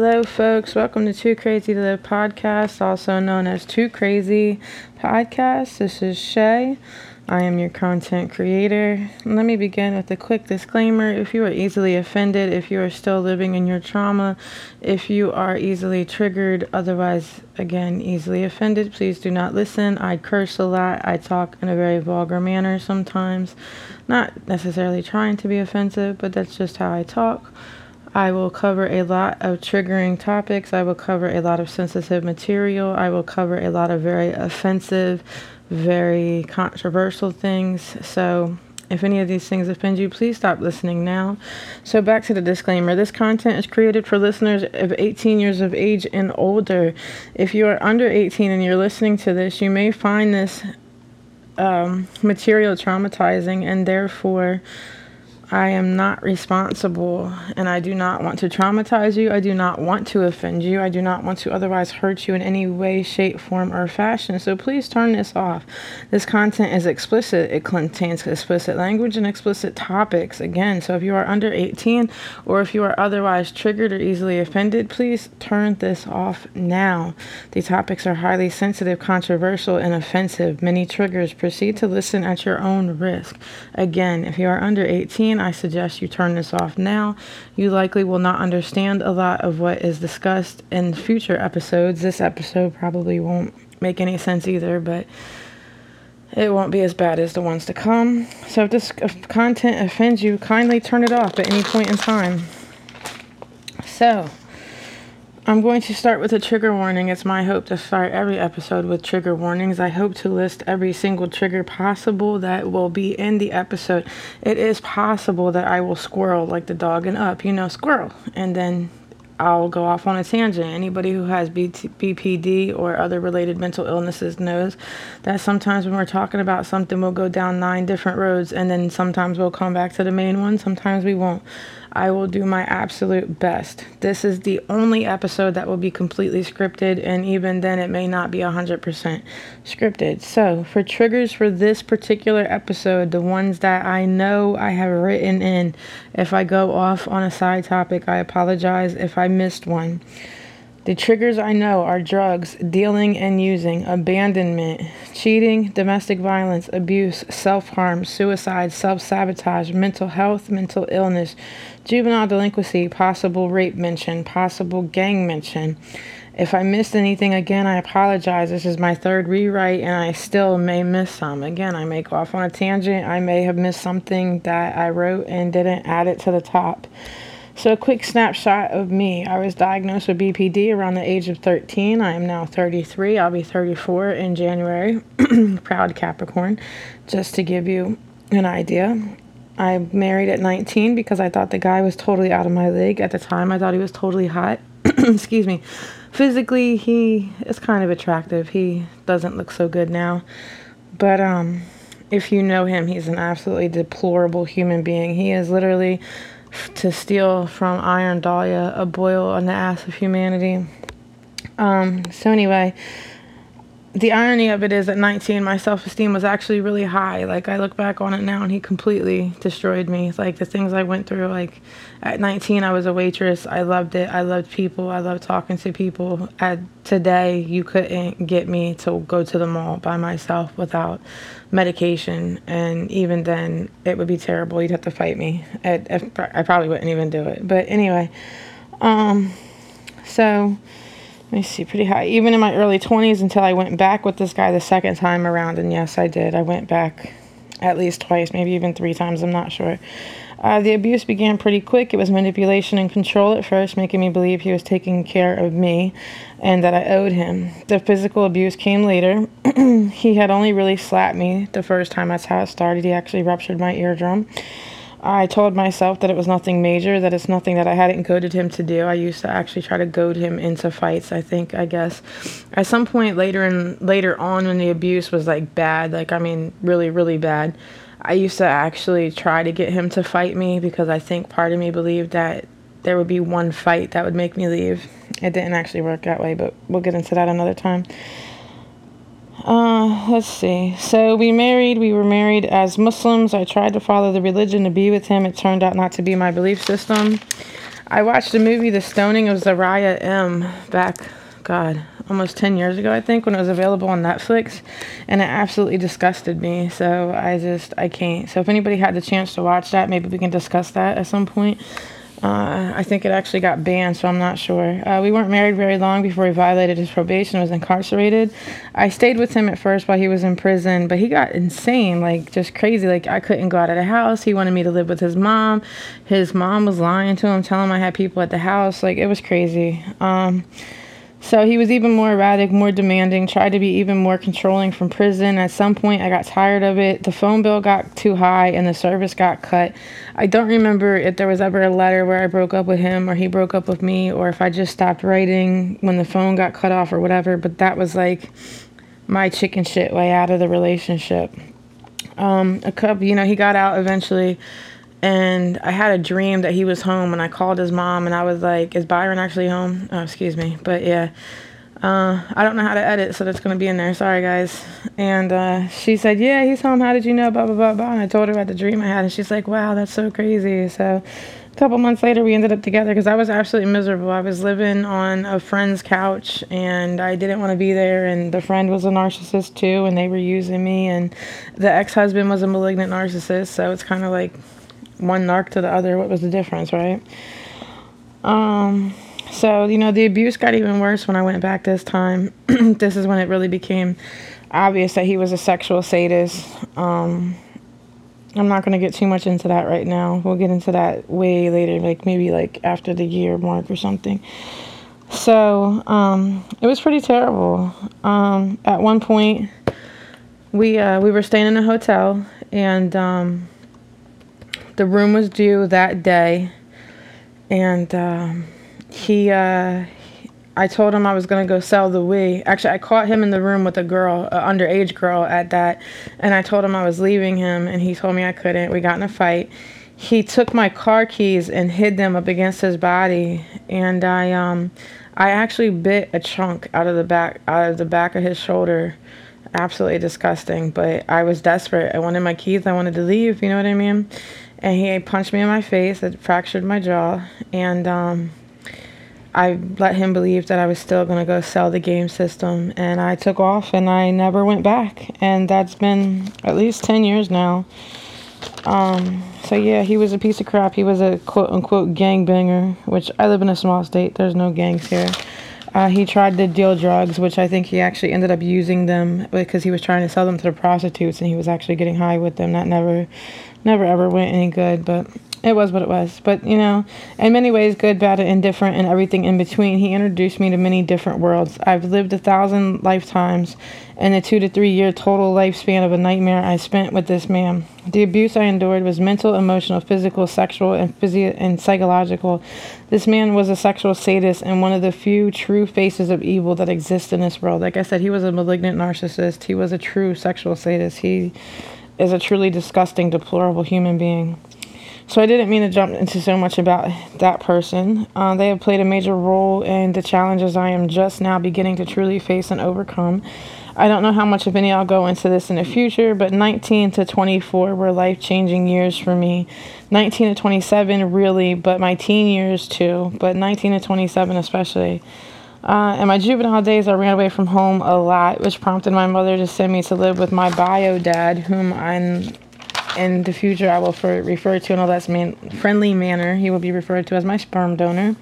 Hello, folks. Welcome to Too Crazy to Live podcast, also known as Too Crazy Podcast. This is Shay. I am your content creator. Let me begin with a quick disclaimer. If you are easily offended, if you are still living in your trauma, if you are easily triggered, otherwise, again, easily offended, please do not listen. I curse a lot. I talk in a very vulgar manner sometimes. Not necessarily trying to be offensive, but that's just how I talk. I will cover a lot of triggering topics. I will cover a lot of sensitive material. I will cover a lot of very offensive, very controversial things. So, if any of these things offend you, please stop listening now. So, back to the disclaimer this content is created for listeners of 18 years of age and older. If you are under 18 and you're listening to this, you may find this um, material traumatizing and therefore I am not responsible and I do not want to traumatize you. I do not want to offend you. I do not want to otherwise hurt you in any way, shape, form, or fashion. So please turn this off. This content is explicit. It contains explicit language and explicit topics. Again, so if you are under 18 or if you are otherwise triggered or easily offended, please turn this off now. The topics are highly sensitive, controversial, and offensive. Many triggers. Proceed to listen at your own risk. Again, if you are under 18, I suggest you turn this off now. You likely will not understand a lot of what is discussed in future episodes. This episode probably won't make any sense either, but it won't be as bad as the ones to come. So if this content offends you, kindly turn it off at any point in time. So, I'm going to start with a trigger warning. It's my hope to start every episode with trigger warnings. I hope to list every single trigger possible that will be in the episode. It is possible that I will squirrel like the dog and up, you know, squirrel, and then I'll go off on a tangent. Anybody who has BPD or other related mental illnesses knows that sometimes when we're talking about something, we'll go down nine different roads and then sometimes we'll come back to the main one, sometimes we won't. I will do my absolute best. This is the only episode that will be completely scripted, and even then, it may not be 100% scripted. So, for triggers for this particular episode, the ones that I know I have written in, if I go off on a side topic, I apologize if I missed one. The triggers I know are drugs, dealing and using, abandonment, cheating, domestic violence, abuse, self harm, suicide, self sabotage, mental health, mental illness, juvenile delinquency, possible rape mention, possible gang mention. If I missed anything again, I apologize. This is my third rewrite and I still may miss some. Again, I may go off on a tangent. I may have missed something that I wrote and didn't add it to the top. So, a quick snapshot of me. I was diagnosed with BPD around the age of 13. I am now 33. I'll be 34 in January. Proud Capricorn, just to give you an idea. I married at 19 because I thought the guy was totally out of my league. At the time, I thought he was totally hot. Excuse me. Physically, he is kind of attractive. He doesn't look so good now. But um if you know him, he's an absolutely deplorable human being. He is literally to steal from Iron Dahlia, a boil on the ass of humanity. Um, so anyway, the irony of it is at 19 my self-esteem was actually really high. Like i look back on it now and he completely destroyed me. Like the things i went through like at 19 i was a waitress. I loved it. I loved people. I loved talking to people. At today you couldn't get me to go to the mall by myself without medication. And even then it would be terrible. You'd have to fight me. I probably wouldn't even do it. But anyway um so let me see, pretty high. Even in my early 20s until I went back with this guy the second time around. And yes, I did. I went back at least twice, maybe even three times. I'm not sure. Uh, the abuse began pretty quick. It was manipulation and control at first, making me believe he was taking care of me and that I owed him. The physical abuse came later. he had only really slapped me the first time. That's how it started. He actually ruptured my eardrum. I told myself that it was nothing major, that it's nothing that I hadn't goaded him to do. I used to actually try to goad him into fights, I think, I guess. At some point later and later on when the abuse was like bad, like I mean really, really bad, I used to actually try to get him to fight me because I think part of me believed that there would be one fight that would make me leave. It didn't actually work that way, but we'll get into that another time. Uh, let's see. So we married. We were married as Muslims. I tried to follow the religion to be with him. It turned out not to be my belief system. I watched the movie The Stoning of Soraya M back, God, almost 10 years ago, I think, when it was available on Netflix, and it absolutely disgusted me. So I just, I can't. So if anybody had the chance to watch that, maybe we can discuss that at some point. Uh, I think it actually got banned, so I'm not sure. Uh, we weren't married very long before he violated his probation and was incarcerated. I stayed with him at first while he was in prison, but he got insane, like just crazy. Like I couldn't go out of the house. He wanted me to live with his mom. His mom was lying to him, telling him I had people at the house. Like it was crazy. Um, so he was even more erratic, more demanding, tried to be even more controlling from prison. At some point, I got tired of it. The phone bill got too high and the service got cut. I don't remember if there was ever a letter where I broke up with him or he broke up with me or if I just stopped writing when the phone got cut off or whatever, but that was like my chicken shit way out of the relationship. Um, a couple, you know, he got out eventually and I had a dream that he was home, and I called his mom, and I was like, "Is Byron actually home?" Oh, excuse me, but yeah, uh, I don't know how to edit, so that's gonna be in there. Sorry, guys. And uh, she said, "Yeah, he's home. How did you know?" Blah blah blah blah. And I told her about the dream I had, and she's like, "Wow, that's so crazy." So. A couple months later, we ended up together because I was absolutely miserable. I was living on a friend's couch and I didn't want to be there. And the friend was a narcissist too, and they were using me. And the ex husband was a malignant narcissist. So it's kind of like one narc to the other. What was the difference, right? Um, so, you know, the abuse got even worse when I went back this time. this is when it really became obvious that he was a sexual sadist. Um, I'm not going to get too much into that right now. We'll get into that way later, like maybe like after the year mark or something. So, um, it was pretty terrible. Um, at one point, we uh, we were staying in a hotel, and um, the room was due that day, and um, he, uh, I told him I was gonna go sell the Wii. Actually, I caught him in the room with a girl, an underage girl at that, and I told him I was leaving him, and he told me I couldn't. We got in a fight. He took my car keys and hid them up against his body, and I, um, I actually bit a chunk out of the back, out of the back of his shoulder. Absolutely disgusting, but I was desperate. I wanted my keys. I wanted to leave. You know what I mean? And he punched me in my face. It fractured my jaw, and um, I let him believe that I was still gonna go sell the game system, and I took off, and I never went back. And that's been at least ten years now. Um, so yeah, he was a piece of crap. He was a quote unquote gang banger, which I live in a small state. There's no gangs here. Uh, he tried to deal drugs, which I think he actually ended up using them because he was trying to sell them to the prostitutes, and he was actually getting high with them. That never never ever went any good, but it was what it was. But, you know, in many ways, good, bad, and indifferent, and everything in between, he introduced me to many different worlds. I've lived a thousand lifetimes in the two to three year total lifespan of a nightmare I spent with this man. The abuse I endured was mental, emotional, physical, sexual, and, physio- and psychological. This man was a sexual sadist and one of the few true faces of evil that exist in this world. Like I said, he was a malignant narcissist, he was a true sexual sadist. He is a truly disgusting, deplorable human being. So I didn't mean to jump into so much about that person. Uh, they have played a major role in the challenges I am just now beginning to truly face and overcome. I don't know how much, of any, I'll go into this in the future, but 19 to 24 were life changing years for me. 19 to 27, really, but my teen years too, but 19 to 27 especially. Uh, in my juvenile days, I ran away from home a lot, which prompted my mother to send me to live with my bio dad, whom I'm in the future I will for, refer to in a less man, friendly manner. He will be referred to as my sperm donor.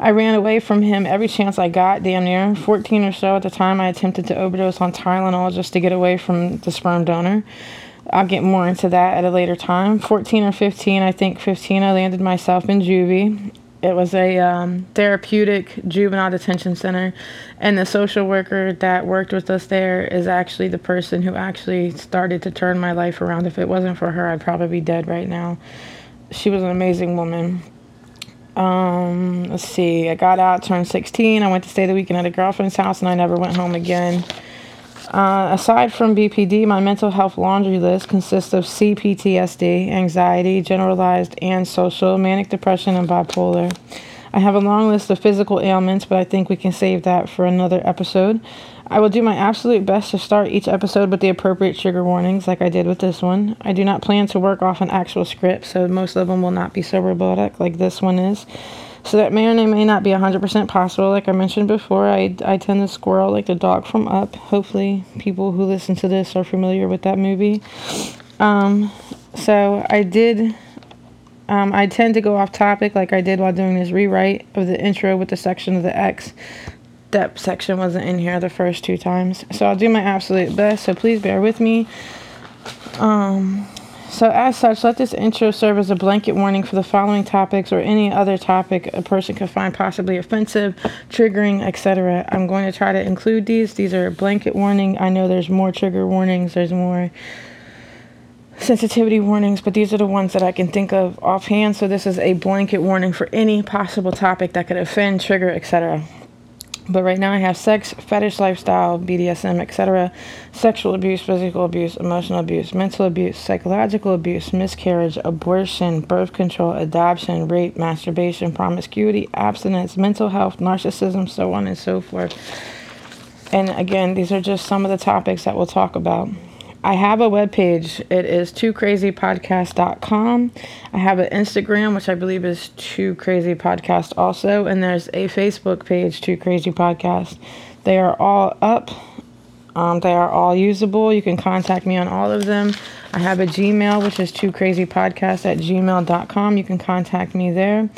I ran away from him every chance I got, damn near. 14 or so at the time, I attempted to overdose on Tylenol just to get away from the sperm donor. I'll get more into that at a later time. 14 or 15, I think 15, I landed myself in juvie. It was a um, therapeutic juvenile detention center, and the social worker that worked with us there is actually the person who actually started to turn my life around. If it wasn't for her, I'd probably be dead right now. She was an amazing woman. Um, let's see. I got out, turned 16. I went to stay the weekend at a girlfriend's house, and I never went home again. Uh, aside from BPD, my mental health laundry list consists of CPTSD, anxiety, generalized and social, manic depression, and bipolar. I have a long list of physical ailments, but I think we can save that for another episode. I will do my absolute best to start each episode with the appropriate trigger warnings, like I did with this one. I do not plan to work off an actual script, so most of them will not be so robotic like this one is. So that may or may not be 100% possible. Like I mentioned before, I, I tend to squirrel like the dog from Up. Hopefully, people who listen to this are familiar with that movie. Um, so I did. Um, I tend to go off topic like I did while doing this rewrite of the intro with the section of the X. That section wasn't in here the first two times. So I'll do my absolute best. So please bear with me. Um, so, as such, let this intro serve as a blanket warning for the following topics or any other topic a person could find possibly offensive, triggering, etc. I'm going to try to include these. These are blanket warning. I know there's more trigger warnings, there's more sensitivity warnings, but these are the ones that I can think of offhand. So, this is a blanket warning for any possible topic that could offend, trigger, etc. But right now I have sex, fetish lifestyle, BDSM, etc., sexual abuse, physical abuse, emotional abuse, mental abuse, psychological abuse, miscarriage, abortion, birth control, adoption, rape, masturbation, promiscuity, abstinence, mental health, narcissism, so on and so forth. And again, these are just some of the topics that we'll talk about. I have a webpage. It is twocrazypodcast.com. I have an Instagram, which I believe is Too Crazy Podcast also, and there's a Facebook page, Too Crazy Podcast. They are all up. Um, they are all usable. You can contact me on all of them. I have a Gmail, which is twocrazypodcast at gmail.com. You can contact me there.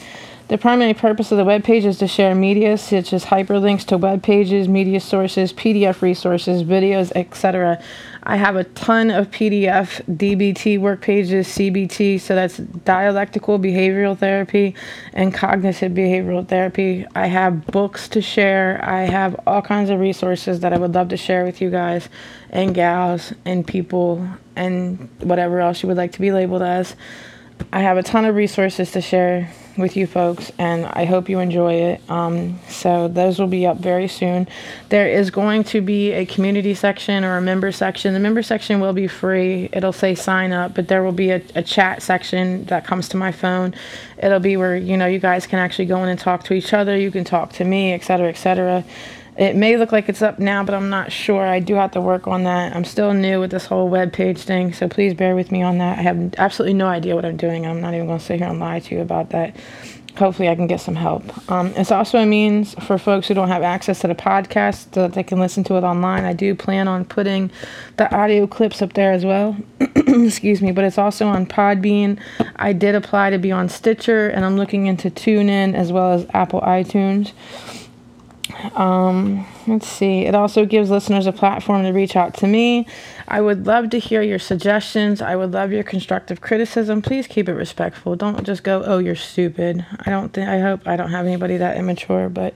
The primary purpose of the web page is to share media such as hyperlinks to web pages, media sources, PDF resources, videos, etc. I have a ton of PDF DBT work pages, CBT, so that's dialectical behavioral therapy and cognitive behavioral therapy. I have books to share. I have all kinds of resources that I would love to share with you guys and gals and people and whatever else you would like to be labeled as. I have a ton of resources to share with you folks, and I hope you enjoy it. Um, so those will be up very soon. There is going to be a community section or a member section. The member section will be free. It'll say sign up, but there will be a, a chat section that comes to my phone. It'll be where you know you guys can actually go in and talk to each other. You can talk to me, etc., etc. It may look like it's up now, but I'm not sure. I do have to work on that. I'm still new with this whole web page thing, so please bear with me on that. I have absolutely no idea what I'm doing. I'm not even going to sit here and lie to you about that. Hopefully, I can get some help. Um, it's also a means for folks who don't have access to the podcast so that they can listen to it online. I do plan on putting the audio clips up there as well. Excuse me, but it's also on Podbean. I did apply to be on Stitcher, and I'm looking into TuneIn as well as Apple iTunes. Um, let's see. It also gives listeners a platform to reach out to me. I would love to hear your suggestions. I would love your constructive criticism. Please keep it respectful. Don't just go, "Oh, you're stupid." I don't think I hope I don't have anybody that immature, but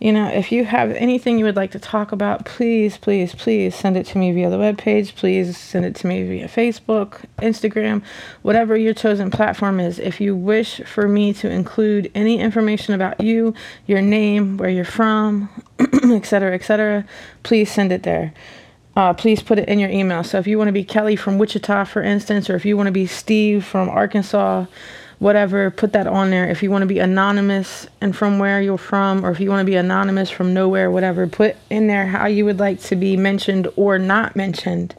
you know, if you have anything you would like to talk about, please, please, please send it to me via the webpage. Please send it to me via Facebook, Instagram, whatever your chosen platform is. If you wish for me to include any information about you, your name, where you're from, etc., etc., please send it there. Uh, please put it in your email. So if you want to be Kelly from Wichita, for instance, or if you want to be Steve from Arkansas, whatever, put that on there. If you want to be anonymous and from where you're from, or if you want to be anonymous from nowhere, whatever, put in there how you would like to be mentioned or not mentioned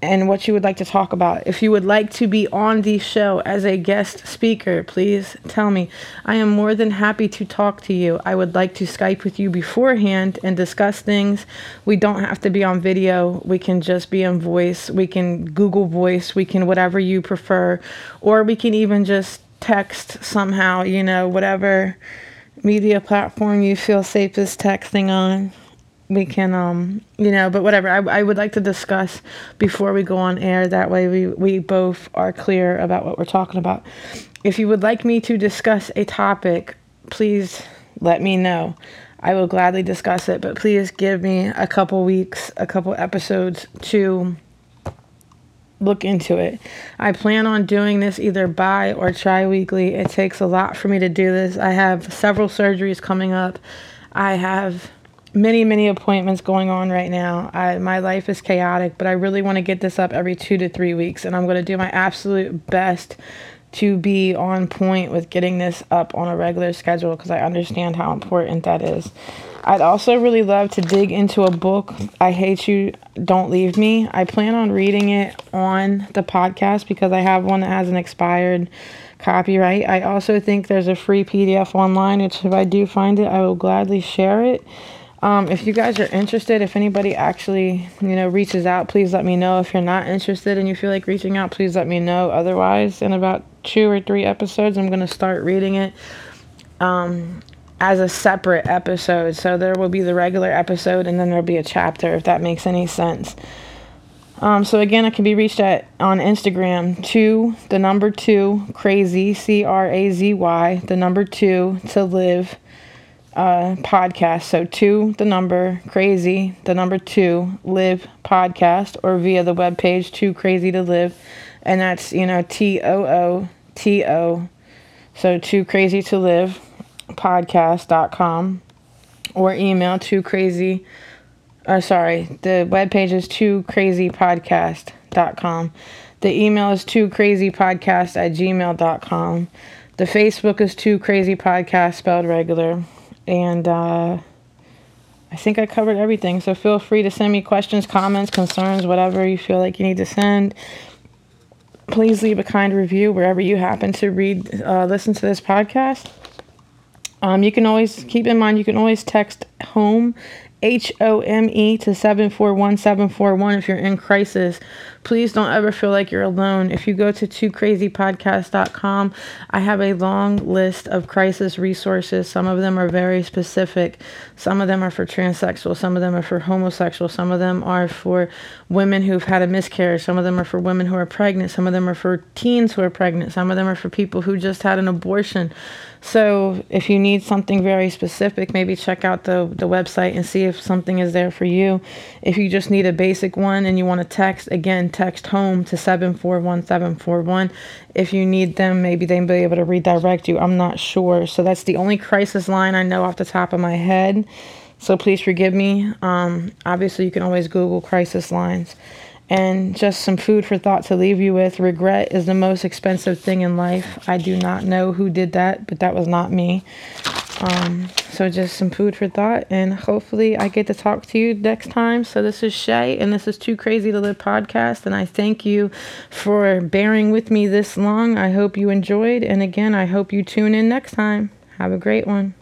and what you would like to talk about. If you would like to be on the show as a guest speaker, please tell me. I am more than happy to talk to you. I would like to Skype with you beforehand and discuss things. We don't have to be on video. We can just be on voice. We can Google Voice. We can whatever you prefer. Or we can even just text somehow, you know, whatever media platform you feel safest texting on we can um you know but whatever I, I would like to discuss before we go on air that way we we both are clear about what we're talking about if you would like me to discuss a topic please let me know i will gladly discuss it but please give me a couple weeks a couple episodes to look into it. I plan on doing this either bi or tri weekly. It takes a lot for me to do this. I have several surgeries coming up. I have many, many appointments going on right now. I, my life is chaotic, but I really want to get this up every two to three weeks, and I'm going to do my absolute best to be on point with getting this up on a regular schedule because I understand how important that is. I'd also really love to dig into a book, I Hate You, Don't Leave Me. I plan on reading it on the podcast because I have one that has an expired copyright. I also think there's a free PDF online, which if I do find it, I will gladly share it. Um, if you guys are interested, if anybody actually, you know, reaches out, please let me know. If you're not interested and you feel like reaching out, please let me know. Otherwise, in about two or three episodes, I'm going to start reading it. Um, as a separate episode. So there will be the regular episode and then there'll be a chapter if that makes any sense. Um, so again, it can be reached at on Instagram to the number two crazy C R A Z Y the number two to live uh, podcast. So to the number crazy the number two live podcast or via the web page too crazy to live, and that's you know T O O T O. So too crazy to live podcast.com or email too crazy uh, sorry the webpage is too crazy podcast.com the email is too crazy podcast at gmail.com the facebook is too crazy podcast spelled regular and uh, i think i covered everything. So feel free to send me questions comments concerns whatever you feel like you need to send. Please leave a kind review wherever you happen to read uh, listen to this podcast. Um, you can always keep in mind you can always text home H O M E to 741741 if you're in crisis. Please don't ever feel like you're alone. If you go to twocrazypodcast.com, I have a long list of crisis resources. Some of them are very specific. Some of them are for transsexual, some of them are for homosexual, some of them are for women who've had a miscarriage, some of them are for women who are pregnant, some of them are for teens who are pregnant, some of them are for people who just had an abortion. So if you need something very specific, maybe check out the, the website and see if something is there for you. If you just need a basic one and you want to text, again, text home to 741741. If you need them, maybe they'll be able to redirect you. I'm not sure. So that's the only crisis line I know off the top of my head. So please forgive me. Um, obviously, you can always Google crisis lines. And just some food for thought to leave you with. Regret is the most expensive thing in life. I do not know who did that, but that was not me. Um, so just some food for thought, and hopefully I get to talk to you next time. So this is Shay, and this is Too Crazy to Live podcast, and I thank you for bearing with me this long. I hope you enjoyed, and again, I hope you tune in next time. Have a great one.